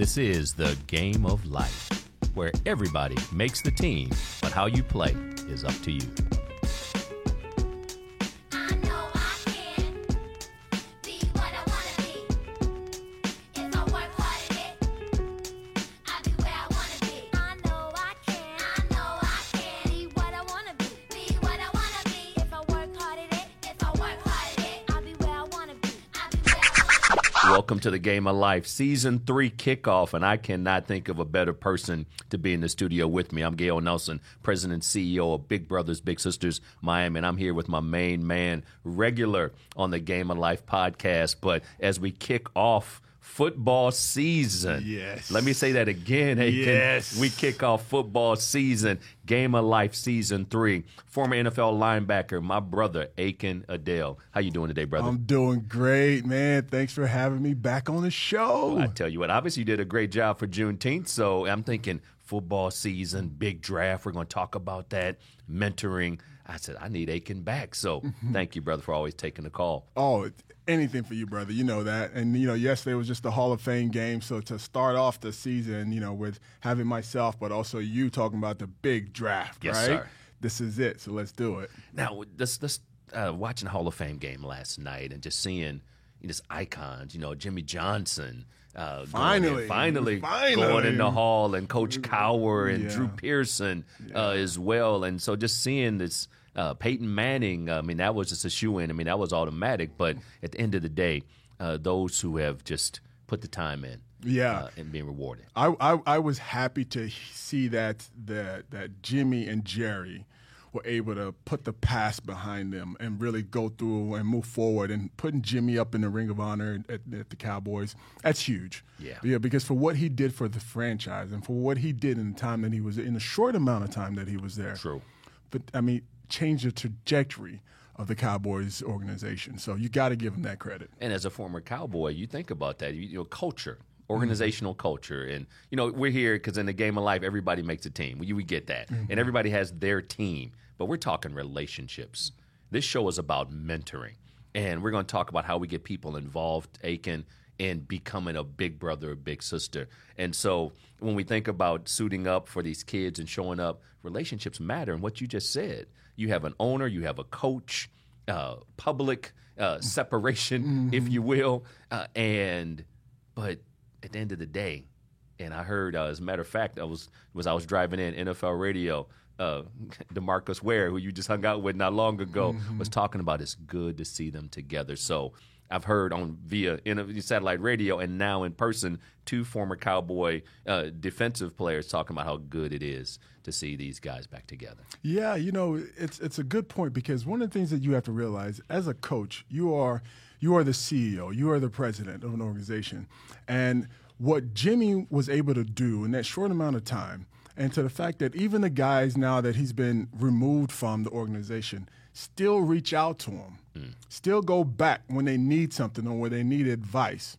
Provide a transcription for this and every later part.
This is the game of life, where everybody makes the team, but how you play is up to you. Welcome to the Game of Life, Season 3 kickoff, and I cannot think of a better person to be in the studio with me. I'm Gale Nelson, President and CEO of Big Brothers Big Sisters Miami, and I'm here with my main man, regular on the Game of Life podcast. But as we kick off football season, Yes. let me say that again. Akin. Yes. We kick off football season, Game of Life Season 3. Former NFL linebacker, my brother, Akin Ayodele. How you doing today, brother? I'm doing great, man. Thanks for having me back on the show. I tell you what, obviously you did a great job for Juneteenth. So I'm thinking football season, big draft. We're going to talk about that, mentoring. I said, I need Akin back. So mm-hmm. thank you, brother, for always taking the call. oh, anything for you, brother. You know that. And you know, yesterday was just the Hall of Fame game. So to start off the season, you know, with having myself, but also you talking about the big draft, Yes, right? sir. This is it. So let's do it. Now, this, this uh, watching the Hall of Fame game last night and just seeing you just icons, you know, Jimmy Johnson. Uh, going in- Finally. finally, Finally. going in the hall, and Coach Cowher and Yeah. Drew Pearson uh, as well, and so just seeing this uh, Peyton Manning, I mean, that was just a shoe in. I mean, that was automatic. But at the end of the day, uh, those who have just put the time in, Yeah. uh, and being rewarded. I, I I was happy to see that that that Jimmy and Jerry were able to put the past behind them and really go through and move forward and putting Jimmy up in the ring of honor at, at the Cowboys. That's huge. Yeah. Yeah, because for what he did for the franchise and for what he did in the time that he was in the short amount of time that he was there. True. But I mean, changed the trajectory of the Cowboys organization. So you got to give them that credit. And as a former cowboy, you think about that. You, you know, culture, mm-hmm. organizational culture, and you know, we're here because in the game of life, everybody makes a team. We, we get that, mm-hmm. and everybody has their team. But we're talking relationships. This show is about mentoring, and we're going to talk about how we get people involved, Akin, in becoming a big brother or big sister. And so, when we think about suiting up for these kids and showing up, relationships matter. And what you just said, you have an owner, you have a coach, uh, public uh, separation, if you will, uh, and but at the end of the day, and I heard, uh, as a matter of fact, I was was I was driving in NFL radio. Uh, Demarcus Ware, who you just hung out with not long ago, was talking about it's good to see them together. So I've heard on via in satellite radio and now in person two former Cowboy uh, defensive players talking about how good it is to see these guys back together. Yeah, you know, it's it's a good point because one of the things that you have to realize as a coach, you are you are the CEO, you are the president of an organization. And what Jimmy was able to do in that short amount of time, and to the fact that even the guys now that he's been removed from the organization still reach out to him, mm. still go back when they need something or when they need advice.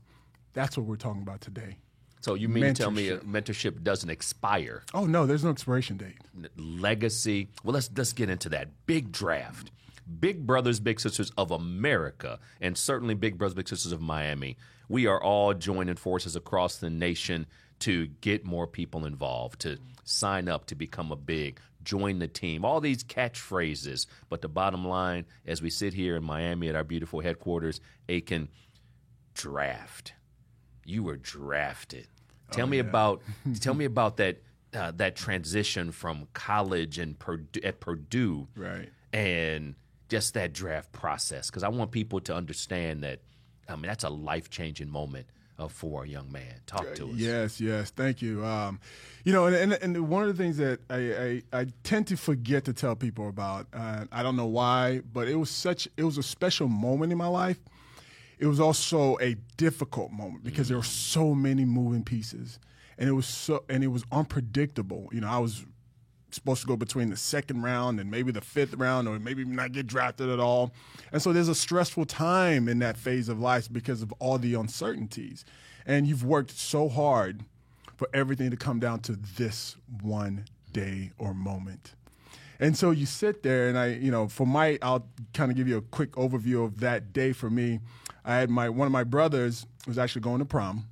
That's what we're talking about today. So you mean to tell me mentorship doesn't expire? Oh no, there's no expiration date. legacy. Well, let's let's get into that big draft. Big Brothers Big Sisters of America, and certainly Big Brothers Big Sisters of Miami. We are all joining forces across the nation to get more people involved, to sign up, to become a big, join the team. All these catchphrases, but the bottom line, as we sit here in Miami at our beautiful headquarters, Akin, draft. You were drafted. Tell me about tell me about that uh, that transition from college and Purdue, at Purdue, Right. and just that draft process because I want people to understand that. I mean, that's a life changing moment for a young man. Talk to us. Yes, yes, thank you. Um, you know, and, and and one of the things that I, I, I tend to forget to tell people about, uh, I don't know why, but it was such it was a special moment in my life. It was also a difficult moment because there were so many moving pieces, and it was so and it was unpredictable. You know, I was supposed to go between the second round and maybe the fifth round, or maybe not get drafted at all. And so there's a stressful time in that phase of life because of all the uncertainties. And you've worked so hard for everything to come down to this one day or moment. And so you sit there, and I, you know, for my, I'll kind of give you a quick overview of that day for me. I had my one of my brothers was actually going to prom,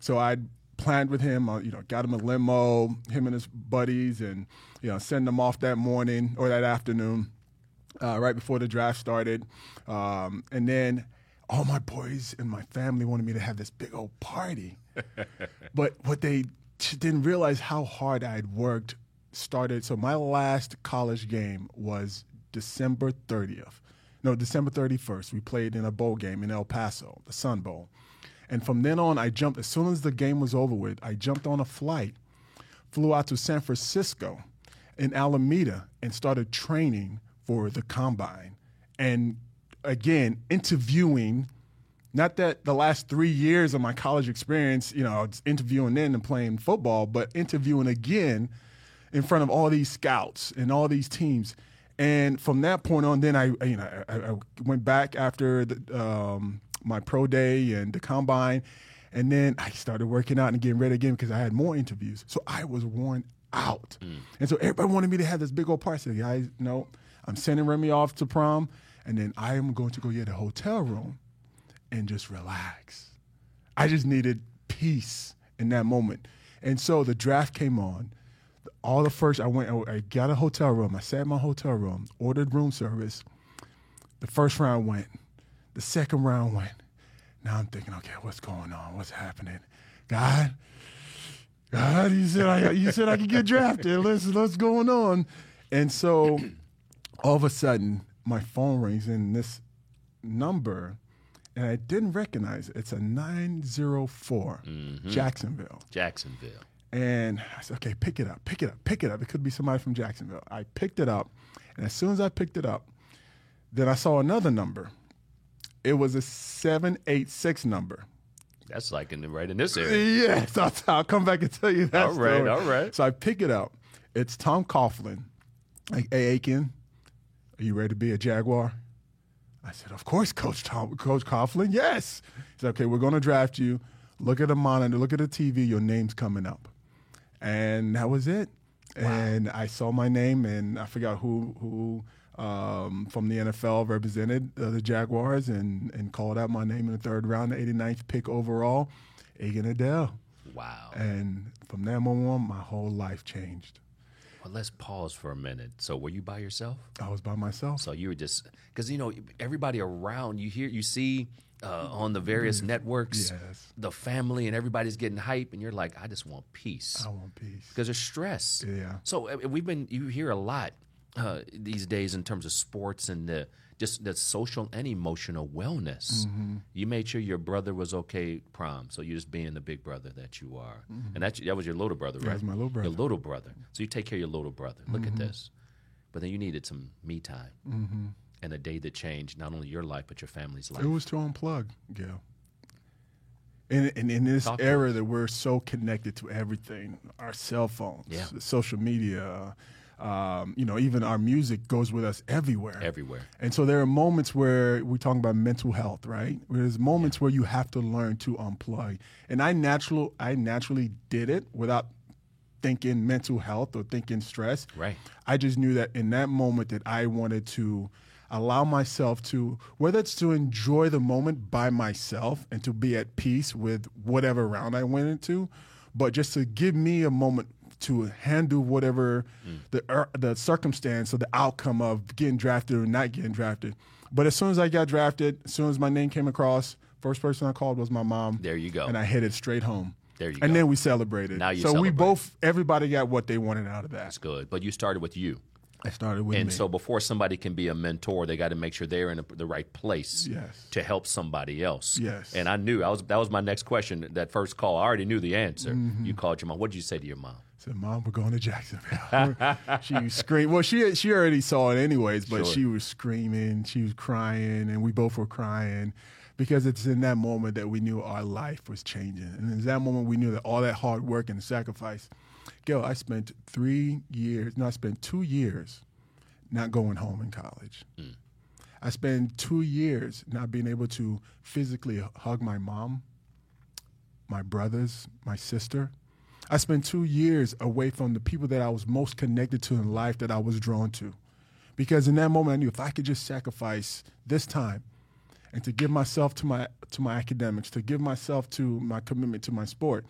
so I'd planned with him. Uh, you know, got him a limo, him and his buddies, and you know, send them off that morning or that afternoon, uh, right before the draft started. Um, and then all my boys and my family wanted me to have this big old party. but what they didn't realize how hard I had worked started. So my last college game was December 30th. No, December 31st. We played in a bowl game in El Paso, the Sun Bowl. And from then on, I jumped, as soon as the game was over with, I jumped on a flight, flew out to San Francisco in Alameda, and started training for the combine. And again, interviewing not that the last three years of my college experience, you know, interviewing then and playing football, but interviewing again in front of all these scouts and all these teams. And from that point on, then I, you know, I, I went back after the, um, my pro day and the combine, and then I started working out and getting ready again because I had more interviews. So I was worn out, mm. and so everybody wanted me to have this big old party. I said, guys, no, I'm sending Remy off to prom, and then I am going to go get a hotel room and just relax. I just needed peace in that moment. And so the draft came on. All the first, I went, I got a hotel room. I sat in my hotel room, ordered room service. The first round went. The second round went. Now I'm thinking, okay, what's going on? What's happening? God, God, you said I, you said I could get drafted. Let's, what's going on? And so, all of a sudden, my phone rings, and this number and I didn't recognize it. It's a 904 mm-hmm. Jacksonville. Jacksonville. And I said, okay, pick it up, pick it up, pick it up. It could be somebody from Jacksonville. I picked it up. And as soon as I picked it up, then I saw another number. It was a 786 number. That's like in the, right in this area. Yes, I'll, I'll come back and tell you that. All right, story. all right. So I pick it up. It's Tom Coughlin. Like, hey, Akin, are you ready to be a Jaguar? I said, of course, Coach Tom, Coach Coughlin. Yes. He said, okay, we're going to draft you. Look at the monitor. Look at the TV. Your name's coming up. And that was it. And I saw my name, and I forgot who who um, from the NFL represented uh, the Jaguars, and and called out my name in the third round, the 89th pick overall, Akin Ayodele. Wow. And from that moment on, my whole life changed. Well, let's pause for a minute. So, were you by yourself? I was by myself. So you were just because you know everybody around you hear you see uh, on the various networks Yes. the family and everybody's getting hype, and you're like, I just want peace I want peace. because there's stress. Yeah. So uh, we've been you hear a lot uh, these days in terms of sports and the just the social and emotional wellness. Mm-hmm. You made sure your brother was okay prom, so you just being the big brother that you are, and that that was your little brother, right? That was Mm-hmm. my little brother. Mm-hmm. Your little brother. So you take care of your little brother. Look at this. But then you needed some me time, and a day that changed not only your life but your family's life. It was to unplug, Gale. And in, in this Talk era that we're so connected to everything, our cell phones, Yeah. social media, um, you know, even our music goes with us everywhere. Everywhere. And so there are moments where we're talking about mental health, right? There's moments where you have to learn to unplug. And I natural I naturally did it without thinking mental health or thinking stress. Right. I just knew that in that moment that I wanted to allow myself to whether it's to enjoy the moment by myself and to be at peace with whatever round I went into, but just to give me a moment to handle whatever the er, the circumstance or the outcome of getting drafted or not getting drafted. But as soon as I got drafted, as soon as my name came across, first person I called was my mom. There you go. And I headed straight home. There you and go. And then we celebrated. Now you so we both, everybody got what they wanted out of that. That's good. But you started with you. I started with you. And me. so before somebody can be a mentor, they got to make sure they're in the right place Yes. to help somebody else. Yes. And I knew I was that was my next question. That first call, I already knew the answer. Mm-hmm. You called your mom. What did you say to your mom? Said, "Mom, we're going to Jacksonville." she screamed. Well, she she already saw it anyways, but Sure. she was screaming. She was crying, and we both were crying because it's in that moment that we knew our life was changing, and in that moment we knew that all that hard work and sacrifice. Gil, I spent three years. No, I spent two years not going home in college. Mm. I spent two years not being able to physically hug my mom, my brothers, my sister. I spent two years away from the people that I was most connected to in life that I was drawn to. Because in that moment, I knew if I could just sacrifice this time and to give myself to my, to my academics, to give myself to my commitment to my sport,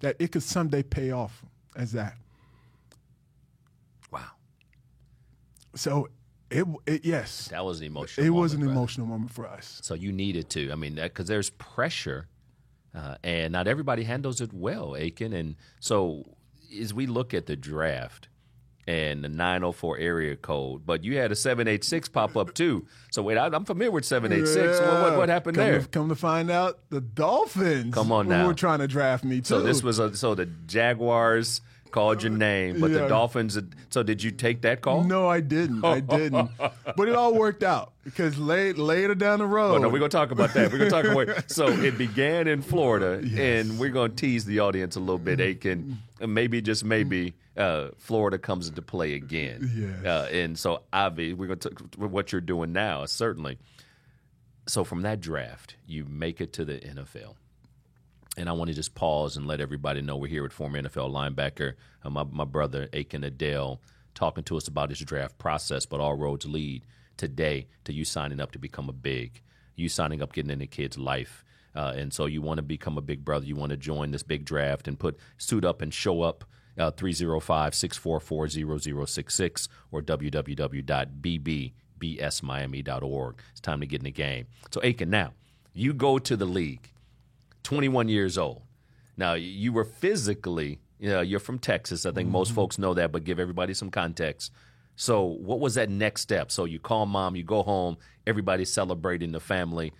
that it could someday pay off as that. Wow. So it, it yes, That was an emotional. it was an moment, emotional moment for us. So you needed to. I mean, because there's pressure, uh, and not everybody handles it well, Akin. And so as we look at the draft and the 904 area code, but you had a 786 pop up too. So wait, I, I'm familiar with 786. What, what, what happened come there? To, come to find out, the Dolphins. Come on were- now. were trying to draft me too. so this was a, so the Jaguars called your name, but the Dolphins. So did you take that call? No, I didn't. I didn't. but it all worked out because late, later down the road. Oh, no, we're gonna talk about that. We're gonna talk about so it began in Florida, and we're gonna tease the audience a little bit, Akin. Maybe just maybe uh, Florida comes into play again. Yes. Uh, and so obviously we're gonna talk what you're doing now, certainly. So from that draft, you make it to the NFL. And I want to just pause and let everybody know we're here with former NFL linebacker, uh, my, my brother Akin Ayodele, talking to us about his draft process. But all roads lead today to you signing up to become a big, you signing up, getting in a kid's life. Uh, and so you want to become a big brother. You want to join this big draft and put suit up and show up. Uh, 305 644 0066 or www.bbsmiami.org. It's time to get in the game. So, Akin, now you go to the league. 21 years old. Now, you were physically, you know, you're from Texas. I think most mm-hmm. folks know that, but give everybody some context. So, what was that next step? So, you call mom, you go home, everybody's celebrating the family.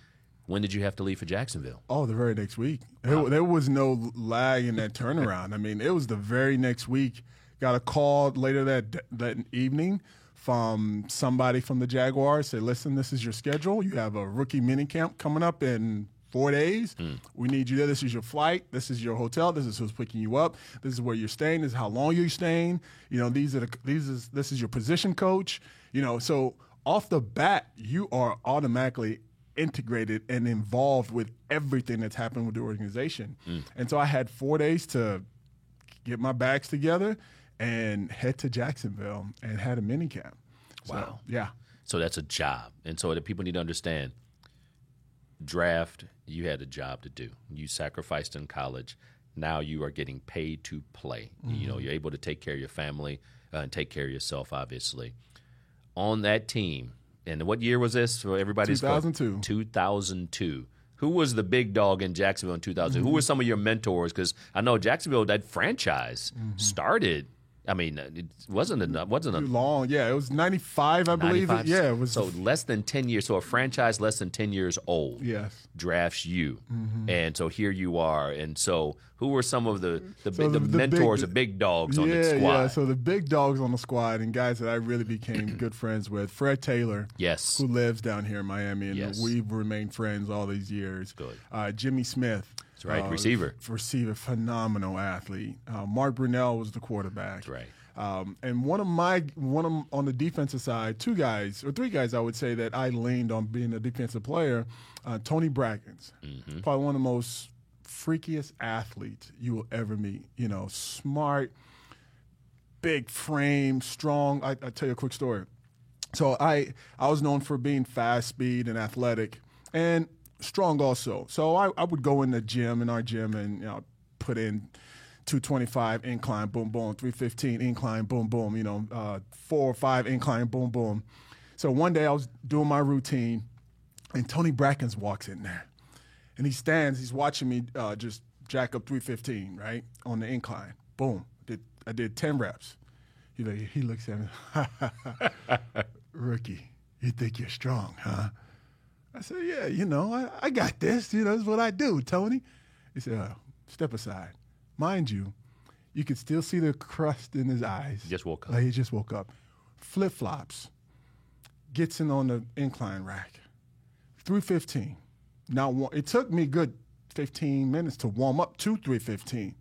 When did you have to leave for Jacksonville? Oh, the very next week. There, there was no lag in that turnaround. I mean, it was the very next week. Got a call later that that evening from somebody from the Jaguars. Say, "Listen, this is your schedule. You have a rookie mini camp coming up in four days. Hmm. We need you there. This is your flight. This is your hotel. This is who's picking you up. This is where you're staying. This is how long you're staying. You know, these are the these is this is your position coach. You know, so off the bat, you are automatically integrated and involved with everything that's happened with the organization. Hmm. And so I had four days to get my bags together and head to Jacksonville and had a mini camp. So, Wow. Yeah. So, that's a job. And so, the people need to understand draft, you had a job to do. You sacrificed in college. Now you are getting paid to play. You know, mm-hmm. you're able to take care of your family uh, and take care of yourself, obviously. On that team, and what year was this for everybody's 2002. 2002. Who was the big dog in Jacksonville in 2000? Who were mm-hmm. some of your mentors? Because I know Jacksonville, that franchise mm-hmm. started. I mean, it wasn't a wasn't a Too long. Yeah. It was 95, I believe. It. Yeah. It was. so less than 10 years. So a franchise less than 10 years old yes. drafts you. Mm-hmm. And so here you are. And so who were some of the the, So the, the- the mentors, big- the big dogs on the squad? yeah. So the big dogs on the squad and guys that I really became good friends with. Fred Taylor, yes. who lives down here in Miami, and Yes. we've remained friends all these years. Good. Uh, Jimmy Smith. That's right, receiver. Receiver, phenomenal athlete. Uh, Mark Brunell was the quarterback. That's right. Um, and one of my one of on the defensive side, two guys or three guys, I would say that I leaned on being a defensive player. Uh, Tony Brackens, Mm-hmm. probably one of the most freakiest athletes you will ever meet. You know, smart, big frame, strong. I, I tell you a quick story. So I I was known for being fast, speed, and athletic, and strong also. So I, I would go in the gym in our gym and you know put in 225 incline, boom boom, 315 incline, boom boom. You know, uh, four or five incline, boom boom. So one day I was doing my routine, and Tony Brackens walks in there, and he stands. He's watching me uh, just jack up 315 right on the incline. Boom. Did I did 10 reps. He like, he looks at me. Rookie, you think you're strong, huh? I said, yeah, you know, I, I got this. You know, this is what I do, Tony. He said, uh, step aside. Mind you, you could still see the crust in his eyes. He Just woke up. Like he just woke up. Flip flops. Gets in on the incline rack. 315. Now, wa- it took me good 15 minutes to warm up to 315.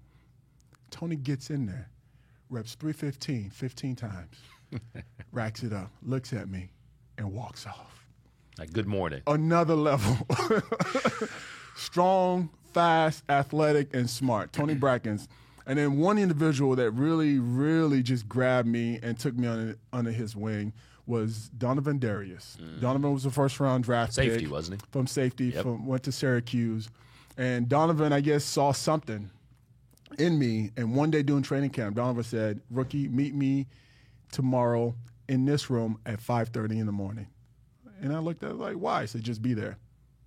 Tony gets in there, reps 315 15 times, racks it up, looks at me, and walks off Like, good morning. another level. Strong, fast, athletic, and smart. Tony Brackens. And then one individual that really, really just grabbed me and took me under, under his wing was Donovin Darius. Mm. Donovin was a first round draft Safety, pick wasn't he? From safety, Yep. from went to Syracuse. And Donovin, I guess, saw something in me. And one day doing training camp, Donovin said, "Rookie, meet me tomorrow in this room at 5:30 in the morning." And I looked at it like, "Why?" I said, "Just be there."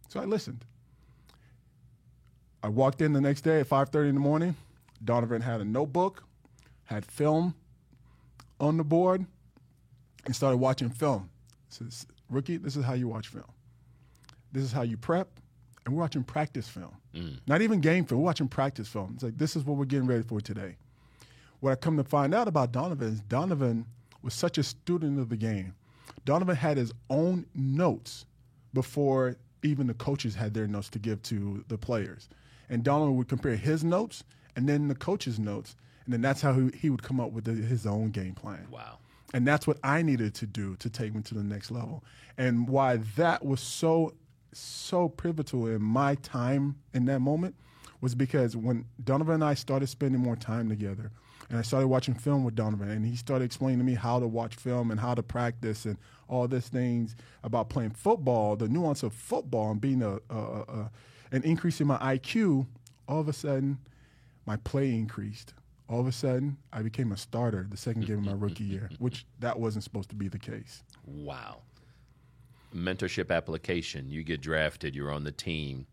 So I listened. I walked in the next day at 5:30 in the morning. Donovin had a notebook, had film on the board, and started watching film. Says, "Rookie, this is how you watch film. This is how you prep." And we're watching practice film, mm. not even game film. We're watching practice film. It's like this is what we're getting ready for today. What I come to find out about Donovin is Donovin was such a student of the game. Donovin had his own notes before even the coaches had their notes to give to the players. And Donovin would compare his notes and then the coach's notes. And then that's how he, he would come up with the, his own game plan. Wow. And that's what I needed to do to take me to the next level. And why that was so, so pivotal in my time in that moment was because when Donovin and I started spending more time together, and I started watching film with Donovin, and he started explaining to me how to watch film and how to practice and all these things about playing football, the nuance of football, and being a, a, a, an increase in my IQ. All of a sudden, my play increased. All of a sudden, I became a starter the second game of my rookie year, which that wasn't supposed to be the case. Wow. Mentorship application. You get drafted. You're on the team.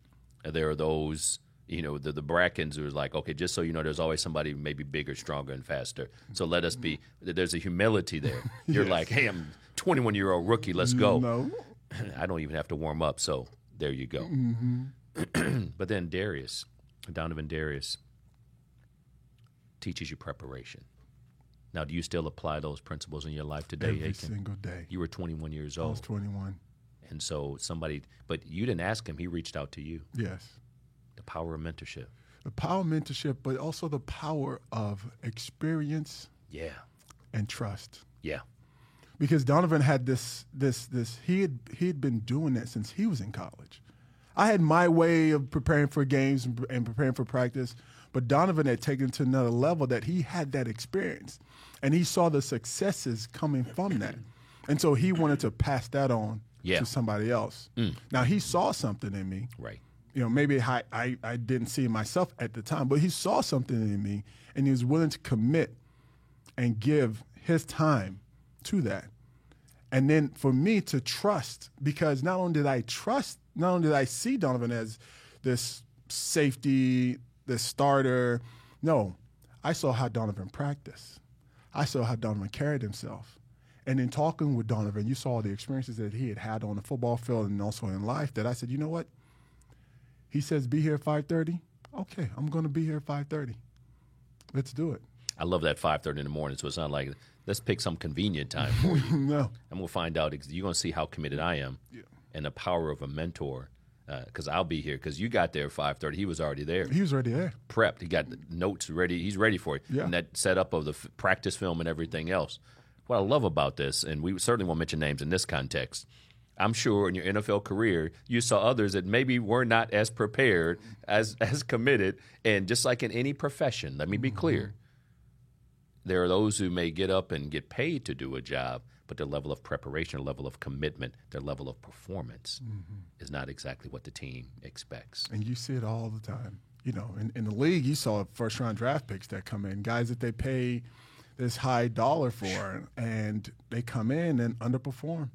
There are those, you know, the, the Brackens was like, okay, just so you know, there's always somebody maybe bigger, stronger, and faster. So let us be. There's a humility there. You're like, hey, I'm 21 year old rookie. Let's go. No, I don't even have to warm up. So there you go. Mm-hmm. but then Darius, Donovin Darius, teaches you preparation. Now, do you still apply those principles in your life today, every Akin? single day. You were 21 years old. I was 21. And so somebody, but you didn't ask him, he reached out to you. Yes. Power of mentorship. The power of mentorship, but also the power of experience Yeah. and trust. Yeah. because Donovin had this this this he had he had been doing that since he was in college. I had my way of preparing for games and, and preparing for practice, but Donovin had taken it to another level that he had that experience, and he saw the successes coming from that, and so he wanted to pass that on Yeah. to somebody else. Mm. Now he saw something in me, Right. You know, maybe I, I, I didn't see myself at the time, but he saw something in me and he was willing to commit and give his time to that. And then for me to trust, because not only did I trust, not only did I see Donovin as this safety, this starter, no, I saw how Donovin practiced. I saw how Donovin carried himself. And in talking with Donovin, you saw the experiences that he had had on the football field and also in life that I said, you know what? He says be here at 5:30. Okay, I'm going to be here at 5:30. Let's do it. I love that 5.30 in the morning. So it's not like, let's pick some convenient time for you. no. Going to find out, you're going to see how committed I am and the power of a mentor. Uh, because I'll be here. Because you got there at 5.30. He was already there. He was already there. prepped. He got the notes ready. He's ready for it. Yeah. And that setup of the f- practice film and everything else. What I love about this, and we certainly won't mention names in this context. I'm sure in your NFL career, you saw others that maybe were not as prepared, as as committed, and just like in any profession, let me be mm-hmm. clear. There are those who may get up and get paid to do a job, but their level of preparation, their level of commitment, their level of performance mm-hmm. is not exactly what the team expects. And you see it all the time. You know, in, in the league, you saw first round draft picks that come in, guys that they pay this high dollar for, and they come in and underperform.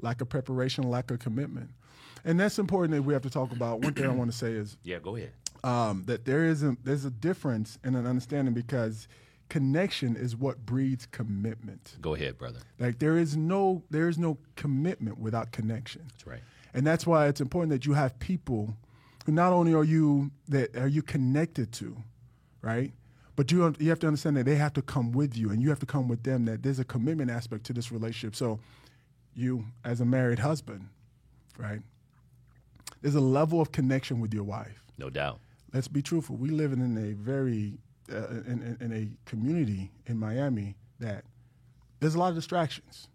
Lack of preparation, lack of commitment. And that's important that we have to talk about. One thing I want to say is Yeah, go ahead. um, that there is a, there's a difference in an understanding because connection is what breeds commitment. Go ahead, brother. Like there is no there is no commitment without connection. That's right. And that's why it's important that you have people who not only are you that are you connected to, right? But you you have to understand that they have to come with you, and you have to come with them. That there's a commitment aspect to this relationship. So, you as a married husband, right? There's a level of connection with your wife. No doubt. Let's be truthful. We live in a very uh, in, in, in a community in Miami that there's a lot of distractions.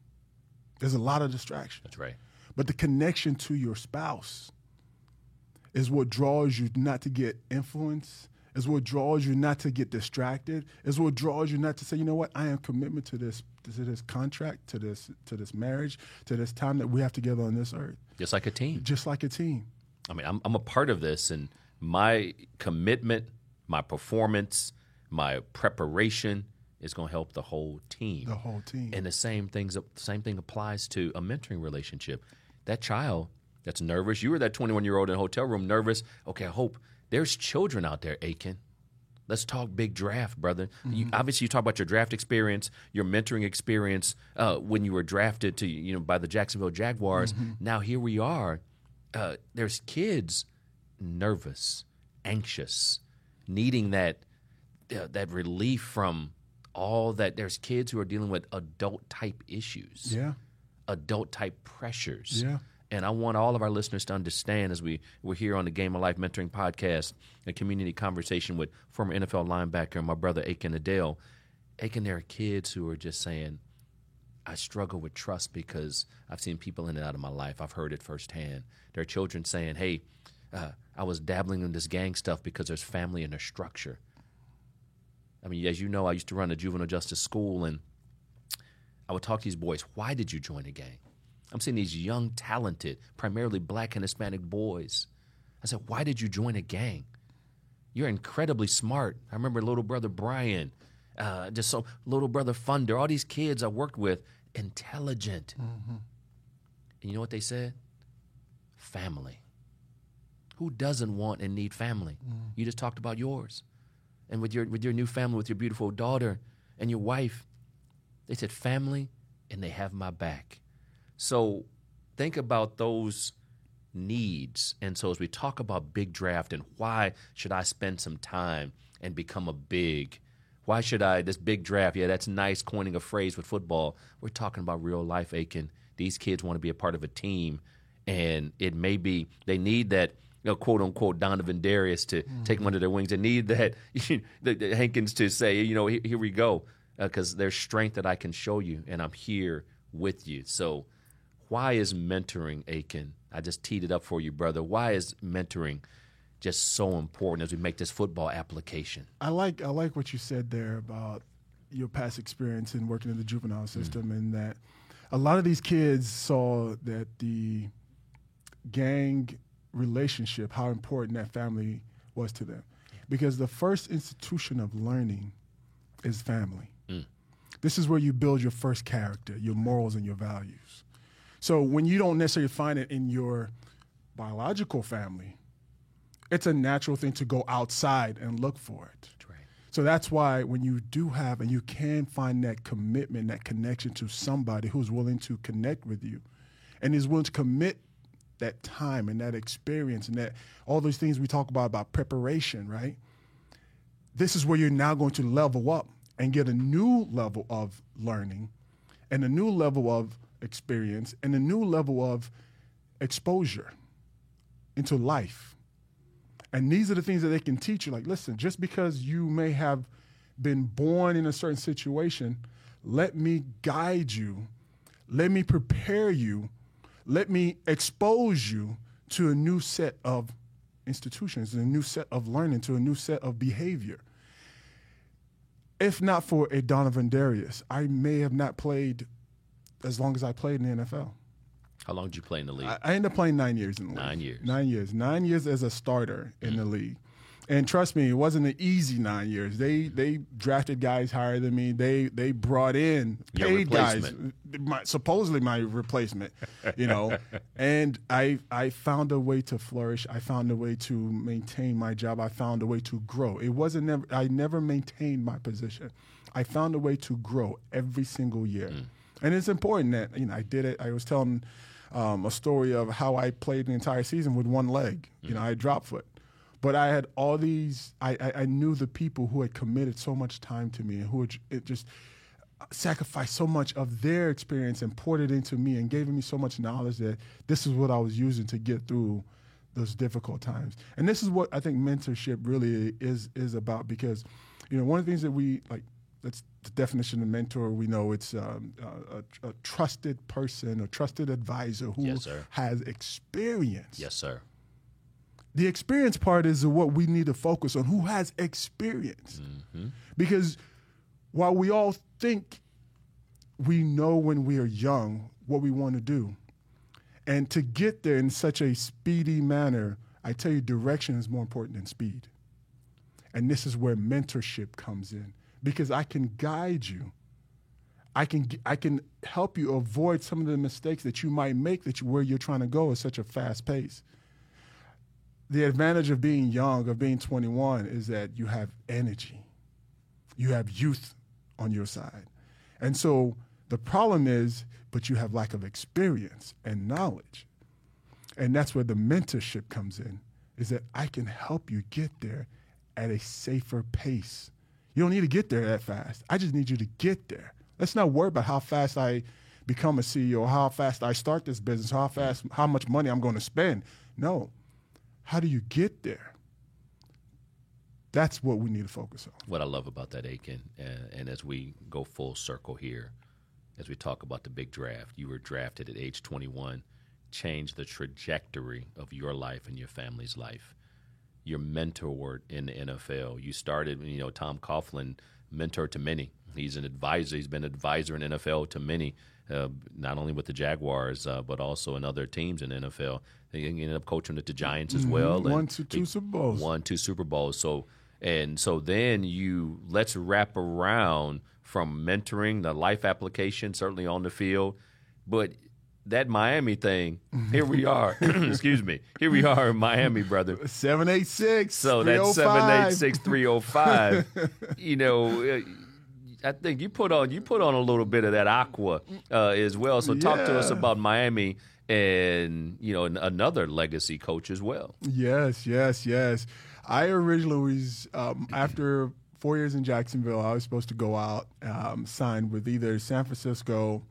There's a lot of distractions. That's right. But the connection to your spouse is what draws you not to get influenced, is what draws you not to get distracted, is what draws you not to say, you know what, I am commitment to this to this contract, to this to this marriage, to this time that we have together on this earth. Just like a team. Just like a team. I mean, I'm, I'm a part of this, and my commitment my performance, my preparation is going to help the whole team. The whole team. And the same things, the same thing applies to a mentoring relationship. That child that's nervous, you were that 21 year old in a hotel room, nervous. Okay, I hope there's children out there, Akin. Let's talk big draft, brother. You, obviously, you talk about your draft experience, your mentoring experience uh, when you were drafted to you know by the Jacksonville Jaguars. Now here we are. Uh, there's kids nervous, anxious, needing that uh, that relief from all that. There's kids who are dealing with adult type issues yeah. adult type pressures. Yeah. And I want all of our listeners to understand as we, we're here on the Game of Life Mentoring Podcast, a community conversation with former NFL linebacker, my brother Akin Ayodele. Akin, there are kids who are just saying, I struggle with trust because I've seen people in and out of my life. I've heard it firsthand. There are children saying, hey, uh, I was dabbling in this gang stuff because there's family and there's structure. I mean, as you know, I used to run a juvenile justice school, and I would talk to these boys. Why did you join a gang? I'm seeing these young, talented, primarily black and Hispanic boys. I said, Why did you join a gang? You're incredibly smart. I remember little brother Brian, uh, just so little brother Funder, all these kids I worked with, intelligent. And you know what they said? Family. Who doesn't want and need family? You just talked about yours. And with your with your new family, with your beautiful daughter and your wife, they said family and they have my back. So think about those needs. And so as we talk about big draft and why should I spend some time and become a big why should I this big draft? Yeah, that's nice coining a phrase with football. We're talking about real life, Akin. These kids want to be a part of a team and it may be they need that you know, quote unquote Donovin Darius to mm-hmm. take them under their wings. They need that the, the Hankins to say, you know, here, here we go, uh, because there's strength that I can show you, and I'm here with you. So, why is mentoring, Akin? I just teed it up for you, brother. Why is mentoring just so important as we make this football application? I like I like what you said there about your past experience in working in the juvenile mm. system, and that a lot of these kids saw that the gang relationship, how important that family was to them, because the first institution of learning is family. Mm. This is where you build your first character, your morals, and your values. So when you don't necessarily find it in your biological family, it's a natural thing to go outside and look for it. Right. So that's why when you do have and you can find that commitment, that connection to somebody who's willing to connect with you and is willing to commit that time and that experience and that all those things we talk about about preparation, right? This is where you're now going to level up and get a new level of learning and a new level of experience and a new level of exposure into life. And these are the things that they can teach you. Like, listen, just because you may have been born in a certain situation, let me guide you, let me prepare you, let me expose you to a new set of institutions, a new set of learning, to a new set of behavior. If not for a Donovin Darius, I may have not played as long as I played in the NFL. How long did you play in the league? I, I ended up playing nine years in the league. Nine years. Nine years. Nine years as a starter in the mm. league. And trust me, it wasn't an easy nine years. They they drafted guys higher than me. They they brought in paid guys, my, supposedly my replacement. You know, and I I found a way to flourish. I found a way to maintain my job. I found a way to grow. It wasn't never. I never maintained my position. I found a way to grow every single year, mm. And it's important that you know I did it. I was telling um, a story of how I played the entire season with one leg. You know, I drop foot. But I had all these. I, I, I knew the people who had committed so much time to me and who had it just sacrificed so much of their experience and poured it into me and gave me so much knowledge that this is what I was using to get through those difficult times. And this is what I think mentorship really is is about because, you know, one of the things that we like. That's the definition of mentor. We know it's um, a, a trusted person, a trusted advisor who Yes, has experience. yes, sir. The experience part is what we need to focus on. Who has experience? Because while we all think we know when we are young what we want to do, and to get there in such a speedy manner, I tell you, direction is more important than speed. And this is where mentorship comes in because I can guide you. I can I can help you avoid some of the mistakes that you might make that you, where you're trying to go at such a fast pace. The advantage of being young, of being 21, is that you have energy. You have youth on your side. And so the problem is, but you have lack of experience and knowledge. And that's where the mentorship comes in, is that I can help you get there at a safer pace. You don't need to get there that fast. I just need you to get there. Let's not worry about how fast I become a CEO, how fast I start this business, how fast, how much money I'm going to spend. No. How do you get there? That's what we need to focus on. what I love about that, Akin, and, and as we go full circle here, as we talk about the big draft, you were drafted at age 21, changed the trajectory of your life and your family's life. You're mentored in the NFL. You started, you know, Tom Coughlin, mentor to many. He's an advisor. He's been an advisor in NFL to many, uh, not only with the Jaguars, uh, but also in other teams in the NFL. He ended up coaching with the Giants as well. and One to two Super Bowls. Won two Super Bowls. So and so then you let's wrap around from mentoring the life application, certainly on the field, but that Miami thing. Here we are. Excuse me. Here we are in Miami, brother. 786. So that's seven eight six three zero five. You know, uh, I think you put on you put on a little bit of that aqua uh, as well. So talk to us about Miami and you know another legacy coach as well. Yes, yes, yes. I originally was um, after four years in Jacksonville. I was supposed to go out, um, sign with either San Francisco,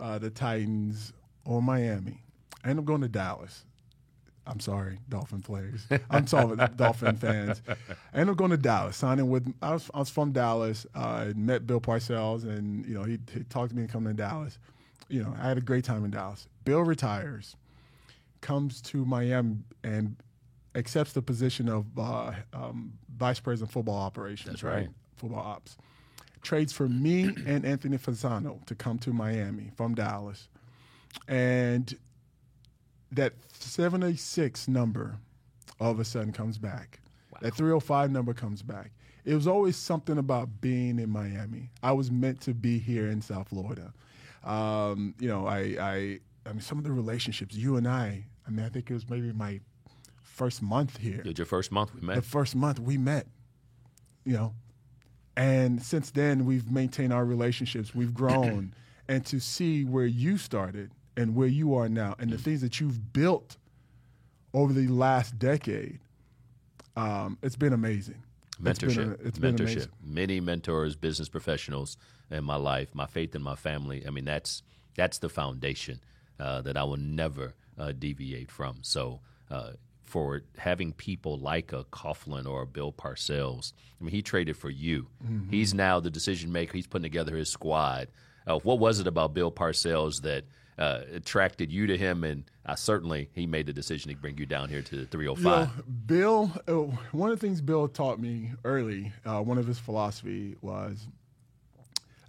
uh, the Titans, or Miami. I ended up going to Dallas. I'm sorry, Dolphin players. I'm sorry, Dolphin fans. I ended up going to Dallas, signing with. I was, I was from Dallas. Uh, met Bill Parcells, and you know he, he talked to me and come to Dallas. You know, I had a great time in Dallas. Bill retires comes to Miami and accepts the position of uh, um, vice president of football operations. That's right. Football ops. Trades for me and Anthony Fasano to come to Miami from Dallas. And that 786 number all of a sudden comes back. That 305 number comes back. It was always something about being in Miami. I was meant to be here in South Florida. Um, you know, I, I, I mean, some of the relationships, you and I, I mean, I think it was maybe my first month here was your first month we met. the first month we met, you know, and since then we've maintained our relationships. We've grown, and to see where you started and where you are now, and the things that you've built over the last decade, um, it's been amazing. It's been mentorship a- it's been mentorship amazing. many mentors business professionals in my life my faith in my family i mean that's that's the foundation uh, that i will never uh, deviate from so uh, for having people like a Coughlin or a Bill Parcells, I mean, he traded for you. Mm-hmm. He's now the decision maker. He's putting together his squad. Uh, what was it about Bill Parcells that uh, attracted you to him? And uh, certainly, he made the decision to bring you down here to the 305. You know, Bill, uh, one of the things Bill taught me early, uh, one of his philosophy was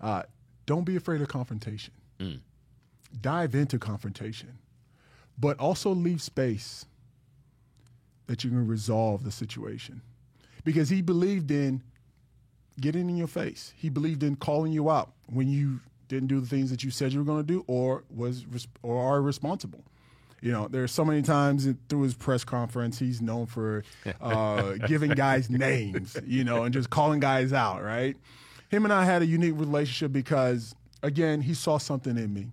uh, don't be afraid of confrontation. Dive into confrontation, but also leave space that you can resolve the situation. Because he believed in getting in your face. He believed in calling you out when you didn't do the things that you said you were going to do or was or are responsible. You know, there's so many times through his press conference he's known for uh, giving guys names, you know, and just calling guys out. Right? Him and I had a unique relationship because, again, he saw something in me,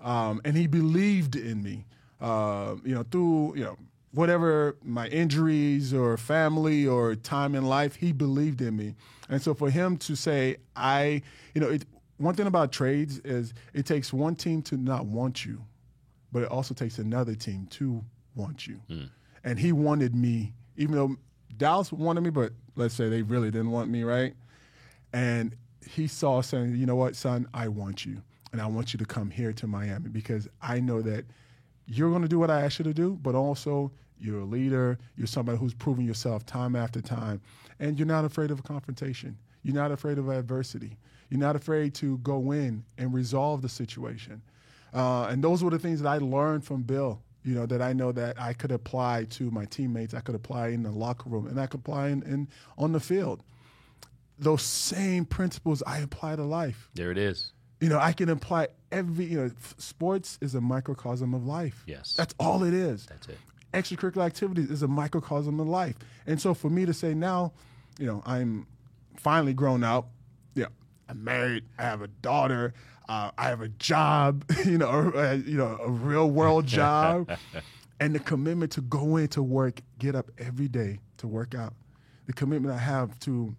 um, and he believed in me. Uh, you know, through you know whatever my injuries or family or time in life, he believed in me. And so for him to say, I, you know, it, one thing about trades is it takes one team to not want you, but it also takes another team to want you. Hmm. And he wanted me, even though Dallas wanted me, but let's say they really didn't want me, right? And he saw saying, you know what, son, I want you. And I want you to come here to Miami because I know that you're going to do what I asked you to do, but also you're a leader. You're somebody who's proven yourself time after time. And you're not afraid of a confrontation. You're not afraid of adversity. You're not afraid to go in and resolve the situation. Uh, and those were the things that I learned from Bill. you know, that I know that I could apply to my teammates, I could apply in the locker room, and I could apply in, in on the field. Those same principles I apply to life. There it is. You know, I can apply every, you know, sports is a microcosm of life. Yes. That's all it is. That's it. Extracurricular activities is a microcosm of life. And so for me to say now, you know, I'm finally grown up, yeah, I'm married, I have a daughter, uh, I have a job, you know, uh, you know, a real world job, and the commitment to go into work, get up every day to work out, the commitment I have to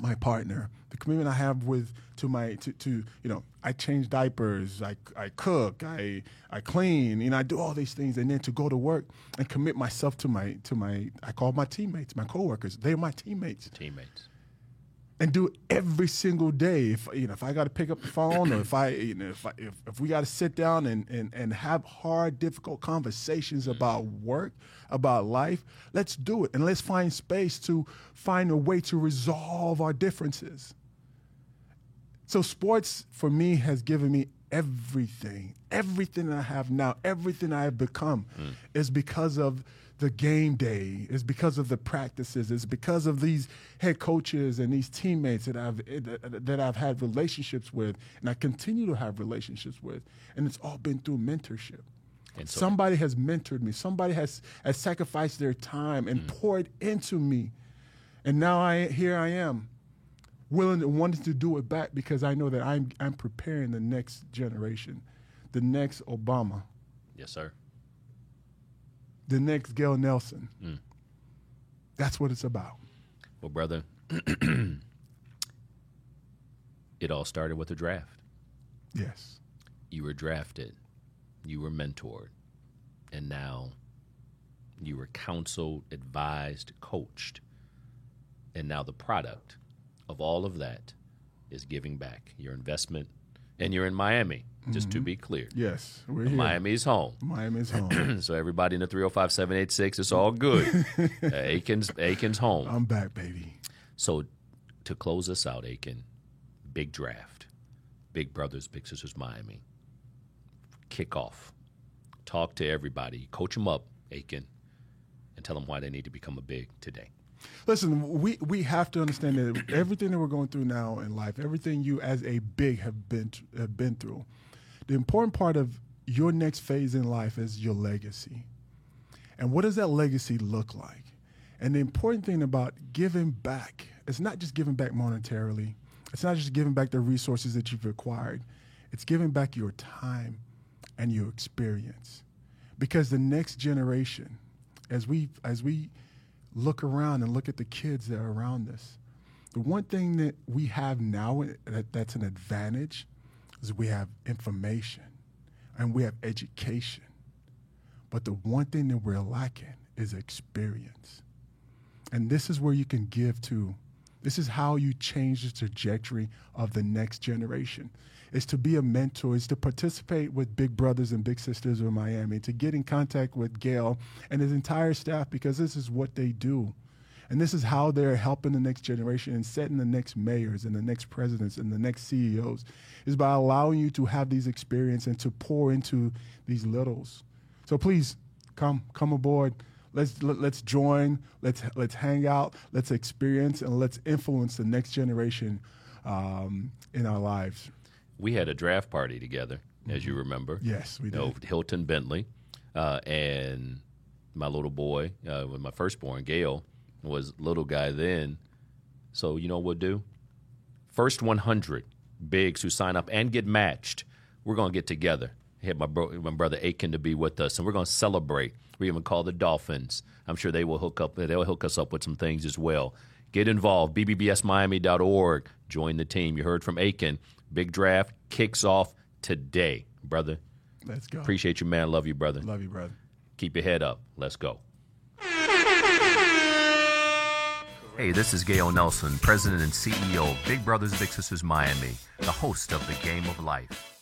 my partner, the commitment I have with to my to, to you know I change diapers, I, I cook, I I clean, you know I do all these things, and then to go to work and commit myself to my to my I call my teammates, my coworkers, they're my teammates, Teammates. And do it every single day. If you know if I got to pick up the phone or if I you know if I, if, if we got to sit down and, and and have hard, difficult conversations about work, about life, let's do it and let's find space to find a way to resolve our differences. So sports for me has given me everything. Everything I have now, everything I have become mm. is because of the game day, is because of the practices, is because of these head coaches and these teammates that I've eh, that I've had relationships with and I continue to have relationships with. And it's all been through mentorship. And so- Somebody has mentored me. Somebody has, has sacrificed their time and hmm. poured into me. And now I here I am willing and wanting to do it back because I know that I'm I'm preparing the next generation, the next Obama, Yes, sir. The next Gale Nelson. Mm. That's what it's about. Well, brother, it all started with a draft. Yes. You were drafted, you were mentored, and now you were counseled, advised, coached. And now the product of all of that is giving back your investment. And you're in Miami, just to be clear. Yes. We're here. Miami's home. Miami's home. so everybody in the 305 786, it's all good. uh, Akin's, Akin's home. I'm back, baby. So to close us out, Akin, big draft, Big Brothers, Big Sisters, Miami. Kickoff. Talk to everybody. Coach them up, Akin, and tell them why they need to become a big today. Listen, we, we have to understand that everything that we're going through now in life, everything you as a big have been have been through, the important part of your next phase in life is your legacy. And what does that legacy look like? And the important thing about giving back, it's not just giving back monetarily. It's not just giving back the resources that you've acquired. It's giving back your time and your experience. Because the next generation, as we as we look around and look at the kids that are around us, the one thing that we have now that, that's an advantage is we have information and we have education. But the one thing that we're lacking is experience. And this is where you can give to. This is how you change the trajectory of the next generation. Is to be a mentor, is to participate with big brothers and big sisters in Miami, to get in contact with Gale and his entire staff because this is what they do. And this is how they're helping the next generation and setting the next mayors and the next presidents and the next CEOs is by allowing you to have these experiences and to pour into these littles. So please come come aboard. Let's let, let's join. Let's let's hang out. Let's experience and let's influence the next generation um, in our lives. We had a draft party together, as you remember. Yes, we You know, did. Hilton Bentley, uh, and my little boy, uh, with my firstborn, Gale, was little guy then. So you know what we'll do? First 100 bigs who sign up and get matched, we're gonna get together. Had my bro- my brother Akin to be with us, and we're gonna celebrate. We even call the Dolphins. I'm sure they will hook up. They'll hook us up with some things as well. Get involved. BBBSMiami.org. Join the team. You heard from Akin. Big draft kicks off today, brother. Let's go. Appreciate you, man. Love you, brother. Love you, brother. Keep your head up. Let's go. Hey, this is Gale Nelson, President and CEO of Big Brothers Big Sisters Miami, the host of The Game of Life.